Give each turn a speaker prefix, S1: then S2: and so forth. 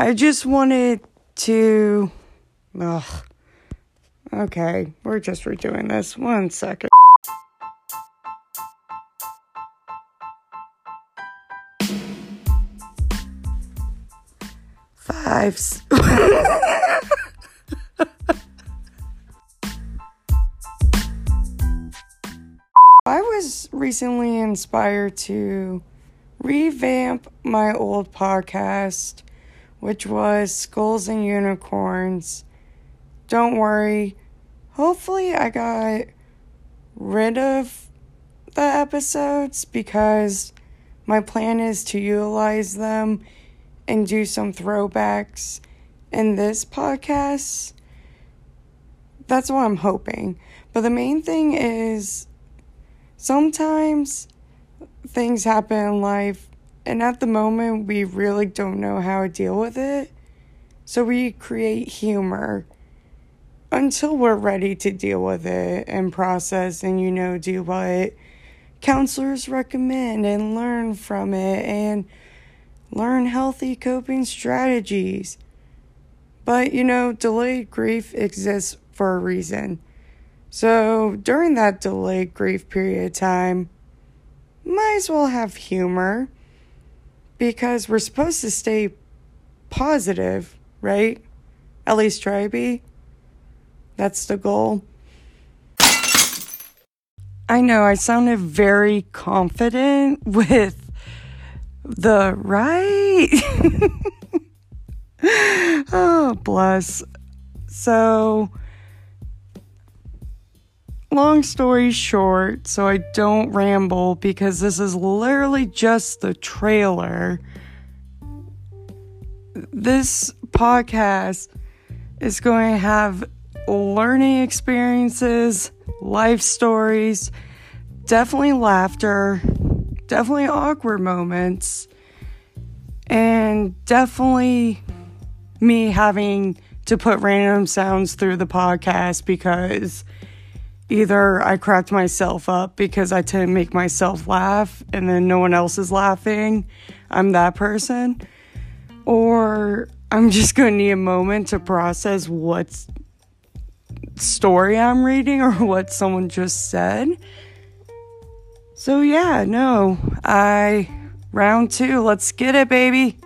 S1: I just wanted to. Ugh. Okay, we're just redoing this. One second. Five. I was recently inspired to revamp my old podcast, which was Skulls and Unicorns. Don't worry, hopefully, I got rid of the episodes because my plan is to utilize them and do some throwbacks in this podcast. That's what I'm hoping. But the main thing is sometimes things happen in life, and at the moment, we really don't know how to deal with it. So we create humor until we're ready to deal with it and process and, you know, do what counselors recommend and learn from it and learn healthy coping strategies. But, you know, delayed grief exists for a reason. So during that delayed grief period of time, might as well have humor because we're supposed to stay positive, right? At least try be. That's the goal. I know I sounded very confident with the right. oh, bless. So, long story short, so I don't ramble because this is literally just the trailer. This podcast is going to have learning experiences, life stories, definitely laughter, definitely awkward moments, and definitely me having to put random sounds through the podcast because either I cracked myself up because I tend to make myself laugh and then no one else is laughing. I'm that person. Or I'm just going to need a moment to process what story I'm reading or what someone just said. So, yeah, no, I, round two, let's get it, baby.